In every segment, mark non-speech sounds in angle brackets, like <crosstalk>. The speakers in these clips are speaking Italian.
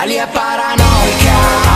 Italia paranoica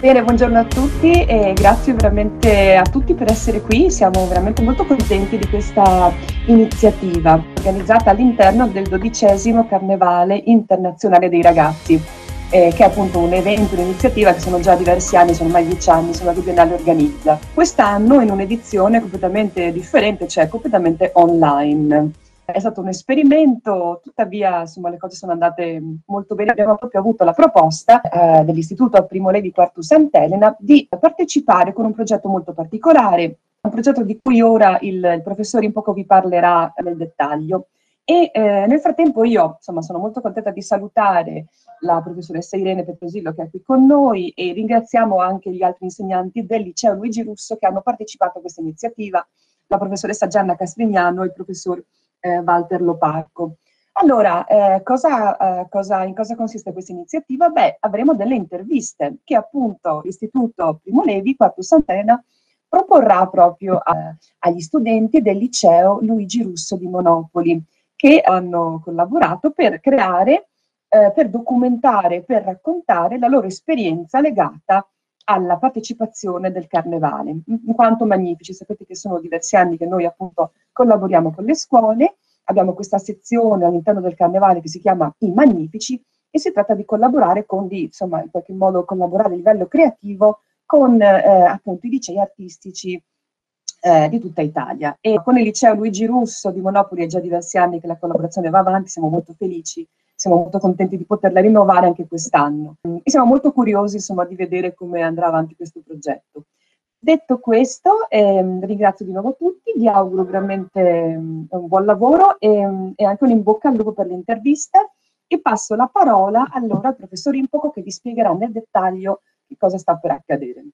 Bene, buongiorno a tutti e grazie veramente a tutti per essere qui. Siamo veramente molto contenti di questa iniziativa organizzata all'interno del dodicesimo Carnevale internazionale dei ragazzi, eh, che è appunto un evento, un'iniziativa che sono già diversi anni, sono ormai dieci anni, sono la Biennale organizza. Quest'anno in un'edizione completamente differente, cioè completamente online. È stato un esperimento, tuttavia insomma, le cose sono andate molto bene. Abbiamo proprio avuto la proposta eh, dell'Istituto Primo Levi Quartus Sant'Elena di partecipare con un progetto molto particolare, un progetto di cui ora il, il professore in poco vi parlerà nel dettaglio. E eh, nel frattempo io insomma, sono molto contenta di salutare la professoressa Irene Petrosillo che è qui con noi e ringraziamo anche gli altri insegnanti del liceo Luigi Russo che hanno partecipato a questa iniziativa, la professoressa Gianna Castrignano e il professor eh, Walter Loparco. Allora, eh, cosa, eh, cosa, in cosa consiste questa iniziativa? Beh, avremo delle interviste che appunto l'Istituto Primo Levi, qua a Sant'Elena, proporrà proprio a, agli studenti del liceo Luigi Russo di Monopoli, che hanno collaborato per creare, eh, per documentare, per raccontare la loro esperienza legata alla partecipazione del carnevale, in quanto magnifici. Sapete che sono diversi anni che noi appunto collaboriamo con le scuole, abbiamo questa sezione all'interno del carnevale che si chiama I Magnifici e si tratta di collaborare con, di, insomma, in qualche modo collaborare a livello creativo con eh, appunto i licei artistici eh, di tutta Italia. E con il liceo Luigi Russo di Monopoli è già diversi anni che la collaborazione va avanti, siamo molto felici siamo molto contenti di poterla rinnovare anche quest'anno e siamo molto curiosi insomma, di vedere come andrà avanti questo progetto. Detto questo, ehm, ringrazio di nuovo tutti, vi auguro veramente um, un buon lavoro e, e, anche un in bocca al lupo per l'intervista e passo la parola allora al professor Impoco che vi spiegherà nel dettaglio che cosa sta per accadere.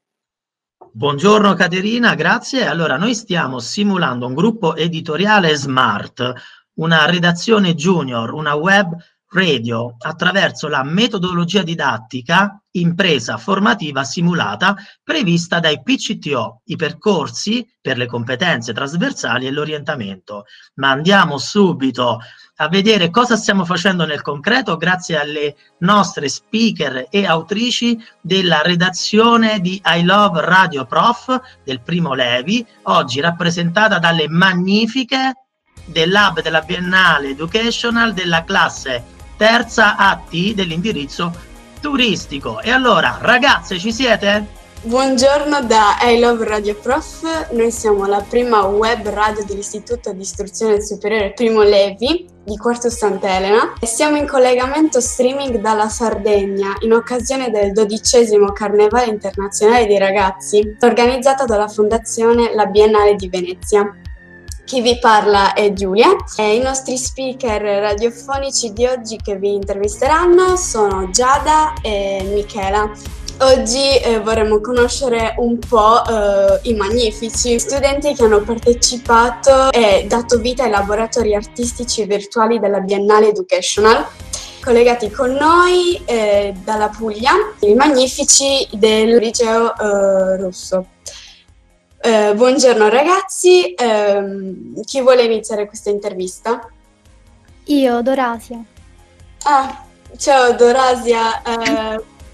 Buongiorno Caterina, grazie. Allora, noi stiamo simulando un gruppo editoriale smart, una redazione junior, una web radio attraverso la metodologia didattica impresa formativa simulata prevista dai PCTO, i percorsi per le competenze trasversali e l'orientamento. Ma andiamo subito a vedere cosa stiamo facendo nel concreto grazie alle nostre speaker e autrici della redazione di I Love Radio Prof del primo Levi, oggi rappresentata dalle magnifiche dell'hub della Biennale Educational della classe terza AT dell'indirizzo turistico. E allora, ragazze, ci siete? Buongiorno da I Love Radio Prof, noi siamo la prima web radio dell'Istituto di Istruzione Superiore Primo Levi di Quarto Sant'Elena e siamo in collegamento streaming dalla Sardegna in occasione del dodicesimo Carnevale Internazionale dei Ragazzi organizzato dalla Fondazione La Biennale di Venezia. Chi vi parla è Giulia e i nostri speaker radiofonici di oggi che vi intervisteranno sono Giada e Michela. Oggi eh, vorremmo conoscere un po' eh, i magnifici studenti che hanno partecipato e dato vita ai laboratori artistici virtuali della Biennale Educational collegati con noi eh, dalla Puglia, i magnifici del liceo eh, russo. Eh, buongiorno ragazzi, eh, chi vuole iniziare questa intervista? Io, Dorasia. Ah, ciao Dorasia.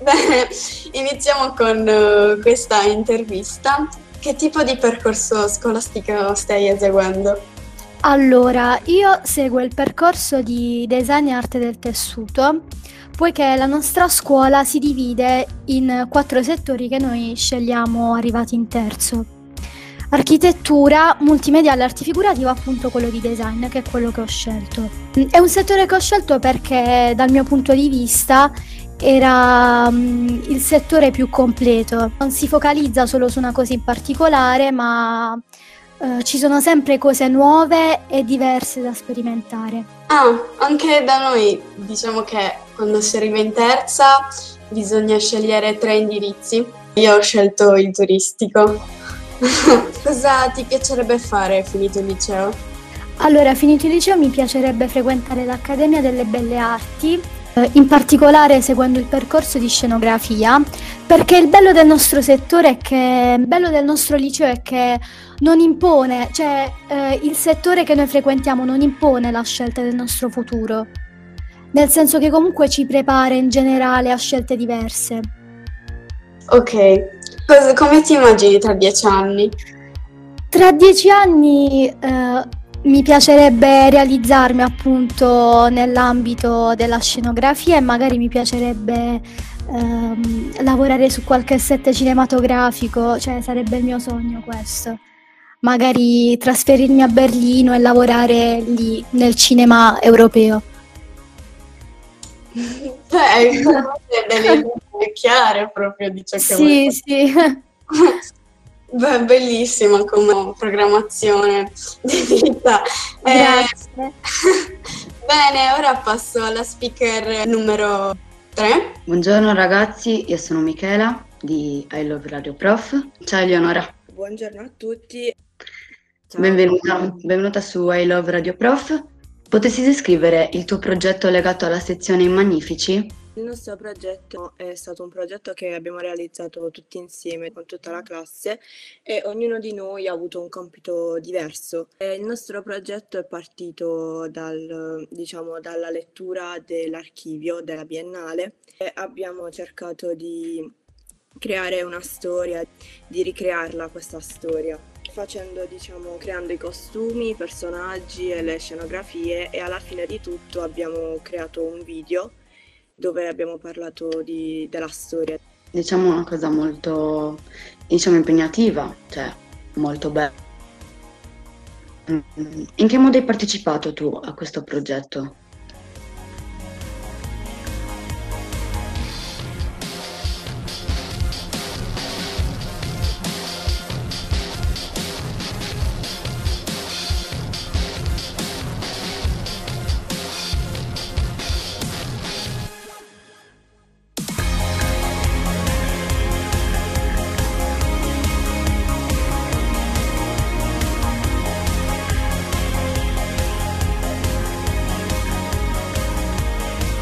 Eh, bene, iniziamo con uh, questa intervista. Che tipo di percorso scolastico stai eseguendo? Allora, io seguo il percorso di design e arte del tessuto, poiché la nostra scuola si divide in quattro settori che noi scegliamo arrivati in terzo. Architettura, multimediale arti figurativa, appunto quello di design, che è quello che ho scelto. È un settore che ho scelto perché dal mio punto di vista era um, il settore più completo. Non si focalizza solo su una cosa in particolare, ma uh, ci sono sempre cose nuove e diverse da sperimentare. Ah, anche da noi diciamo che quando si arriva in terza bisogna scegliere tre indirizzi. Io ho scelto il turistico. <laughs> Cosa ti piacerebbe fare finito il liceo? Allora, finito il liceo mi piacerebbe frequentare l'Accademia delle Belle Arti, in particolare seguendo il percorso di scenografia, perché il bello del nostro settore è che, il bello del nostro liceo è che non impone, cioè eh, il settore che noi frequentiamo non impone la scelta del nostro futuro, nel senso che comunque ci prepara in generale a scelte diverse. Ok, come ti immagini tra dieci anni? Tra dieci anni eh, mi piacerebbe realizzarmi appunto nell'ambito della scenografia e magari mi piacerebbe ehm, lavorare su qualche set cinematografico, cioè sarebbe il mio sogno questo. Magari trasferirmi a Berlino e lavorare lì nel cinema europeo. Beh, <laughs> delle idee chiare proprio di ciò che Sì, vuoi sì. <laughs> Beh, bellissima come programmazione di vita. Eh, Grazie. <laughs> bene, ora passo alla speaker numero 3. Buongiorno ragazzi, io sono Michela di I Love Radio Prof. Ciao Eleonora, Buongiorno a tutti. Ciao. benvenuta, benvenuta su I Love Radio Prof. Potresti descrivere il tuo progetto legato alla sezione Magnifici? Il nostro progetto è stato un progetto che abbiamo realizzato tutti insieme con tutta la classe e ognuno di noi ha avuto un compito diverso. E il nostro progetto è partito dal, diciamo, dalla lettura dell'archivio della Biennale e abbiamo cercato di creare una storia, di ricrearla questa storia, facendo, diciamo, creando i costumi, i personaggi e le scenografie e alla fine di tutto abbiamo creato un video dove abbiamo parlato di- della storia. Diciamo una cosa molto, diciamo, impegnativa, cioè molto bella. Mm, In che modo hai partecipato tu a questo progetto?